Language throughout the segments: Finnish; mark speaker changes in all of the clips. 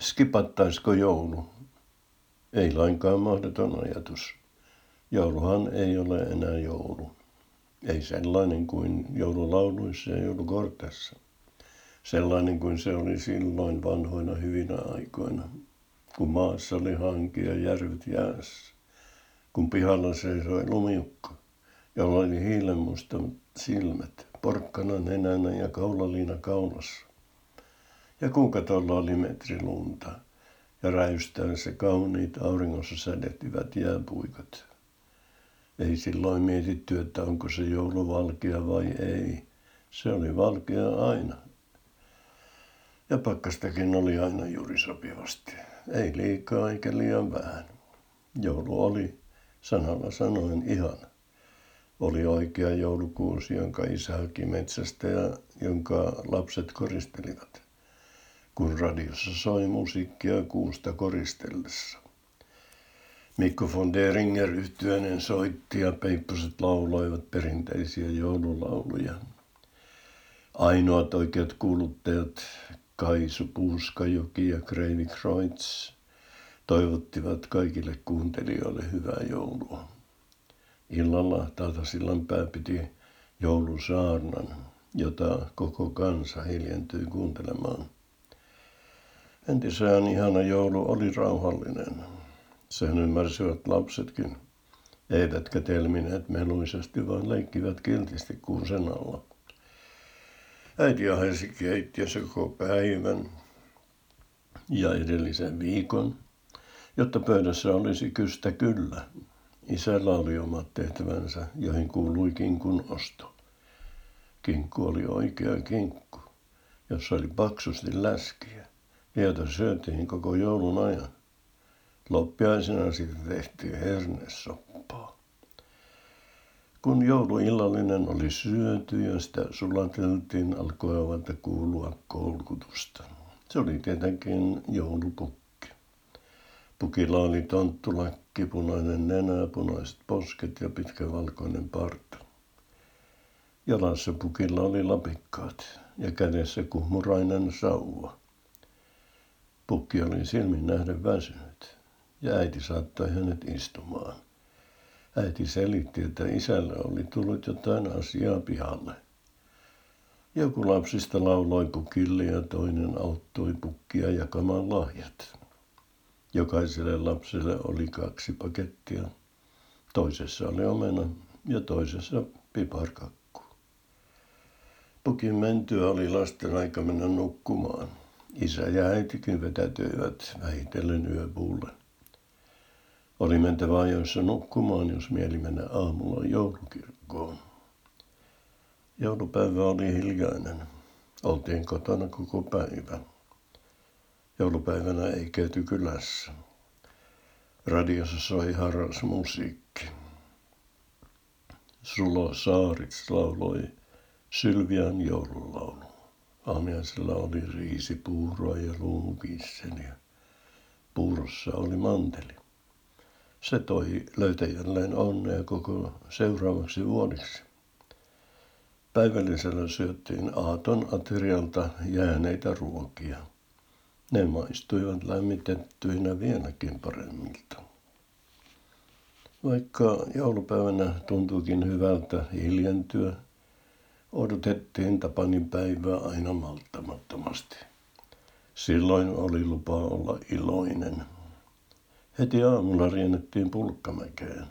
Speaker 1: skipattaisiko joulu? Ei lainkaan mahdoton ajatus. Jouluhan ei ole enää joulu. Ei sellainen kuin joululauluissa ja joulukortessa. Sellainen kuin se oli silloin vanhoina hyvinä aikoina, kun maassa oli hanki ja järvet jäässä, kun pihalla seisoi lumiukko, jolla oli hiilenmusta silmät, porkkana nenänä ja kaulaliina kaulassa. Ja kuinka tuolla oli metri lunta ja se kauniit auringossa sädehtivät jääpuikot. Ei silloin mietitty, että onko se joulu valkea vai ei. Se oli valkea aina. Ja pakkastakin oli aina juuri sopivasti. Ei liikaa eikä liian vähän. Joulu oli, sanalla sanoen, ihana. Oli oikea joulukuusi, jonka isä haki metsästä ja jonka lapset koristelivat, kun radiossa soi musiikkia kuusta koristellessa. Mikko von Deringer yhtyainen soitti ja peipposet lauloivat perinteisiä joululauluja. Ainoat oikeat kuuluttajat Kaisu Puuskajoki ja Kreivi Kreutz toivottivat kaikille kuuntelijoille hyvää joulua. Illalla Tata Sillanpää piti joulusaarnan, jota koko kansa hiljentyi kuuntelemaan. Entisään ihana joulu oli rauhallinen. Sen ymmärsivät lapsetkin, eivätkä telmineet meluisesti, vaan leikkivät kiltisti kuusen alla. Äiti ahesi keittiössä koko päivän ja edellisen viikon, jotta pöydässä olisi kystä kyllä. Isällä oli omat tehtävänsä, joihin kuului kinkun osto. Kinkku oli oikea kinkku, jossa oli paksusti läskiä, jota syötiin koko joulun ajan. Loppiaisena siitä tehtiin hernesoppaa. Kun jouluillallinen oli syöty ja sitä sulateltiin, alkoi avata kuulua koulutusta. Se oli tietenkin joulupukki. Pukilla oli tonttulakki, punainen nenä, punaiset posket ja pitkä valkoinen parta. Jalassa pukilla oli lapikkaat ja kädessä kuhmurainen sauva. Pukki oli silmin nähden väsynyt ja äiti saattoi hänet istumaan. Äiti selitti, että isälle oli tullut jotain asiaa pihalle. Joku lapsista lauloi pukille ja toinen auttoi pukkia jakamaan lahjat. Jokaiselle lapselle oli kaksi pakettia. Toisessa oli omena ja toisessa piparkakku. Pukin mentyä oli lasten aika mennä nukkumaan. Isä ja äitikin vetätyivät vähitellen yöpuulle. Oli mentävä ajoissa nukkumaan, jos mieli mennä aamulla joulukirkkoon. Joulupäivä oli hiljainen. Oltiin kotona koko päivä. Joulupäivänä ei käyty kylässä. Radiossa soi harras musiikki. Sulo Saarits lauloi Sylvian joululaulu. Aamiaisella oli riisipuuroa ja luumukisseliä. Puurossa oli manteli. Se toi löytäjälleen onnea koko seuraavaksi vuodeksi. Päivällisellä syöttiin aaton aterialta jääneitä ruokia. Ne maistuivat lämmitettyinä vieläkin paremmilta. Vaikka joulupäivänä tuntuukin hyvältä hiljentyä, odotettiin Tapanin päivää aina malttamattomasti. Silloin oli lupa olla iloinen. Heti aamulla riennettiin pulkkamäkeen.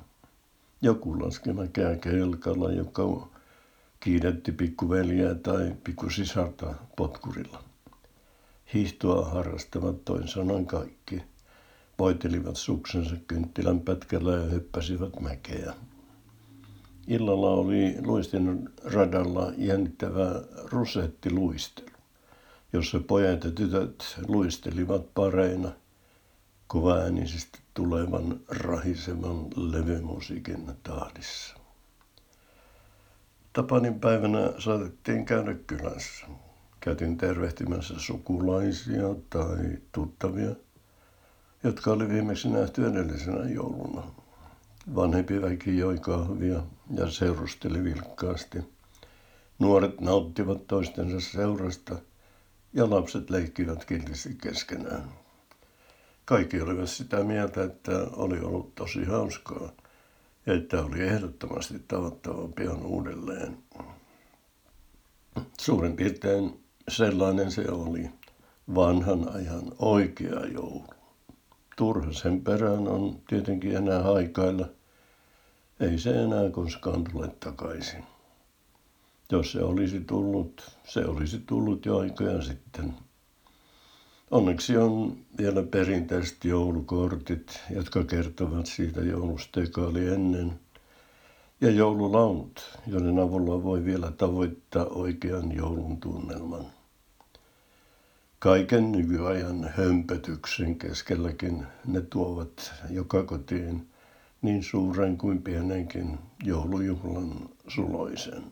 Speaker 1: Joku laski mäkeä kelkalla, joka kiidetti pikkuveliä tai pikkusisarta potkurilla. Hiihtoa harrastavat toin sanan kaikki. Voitelivat suksensa kynttilän pätkällä ja hyppäsivät mäkeä. Illalla oli luistin radalla jännittävä rusettiluistelu, jossa pojat ja tytöt luistelivat pareina – kovaäänisesti tulevan rahisevan levymusiikin tahdissa. Tapanin päivänä saatettiin käydä kylässä. Käytin tervehtimässä sukulaisia tai tuttavia, jotka oli viimeksi nähty edellisenä jouluna. Vanhempi väki joi kahvia ja seurusteli vilkkaasti. Nuoret nauttivat toistensa seurasta ja lapset leikkivät kiltisti keskenään. Kaikki olivat sitä mieltä, että oli ollut tosi hauskaa ja että oli ehdottomasti tavattava pian uudelleen. Suurin piirtein sellainen se oli vanhan ajan oikea joulu. Turha sen perään on tietenkin enää haikailla. Ei se enää koskaan tule takaisin. Jos se olisi tullut, se olisi tullut jo aikoja sitten. Onneksi on vielä perinteiset joulukortit, jotka kertovat siitä joulusta, joka oli ennen. Ja joululaulut, joiden avulla voi vielä tavoittaa oikean joulun tunnelman. Kaiken nykyajan hömpötyksen keskelläkin ne tuovat joka kotiin niin suuren kuin pienenkin joulujuhlan suloisen.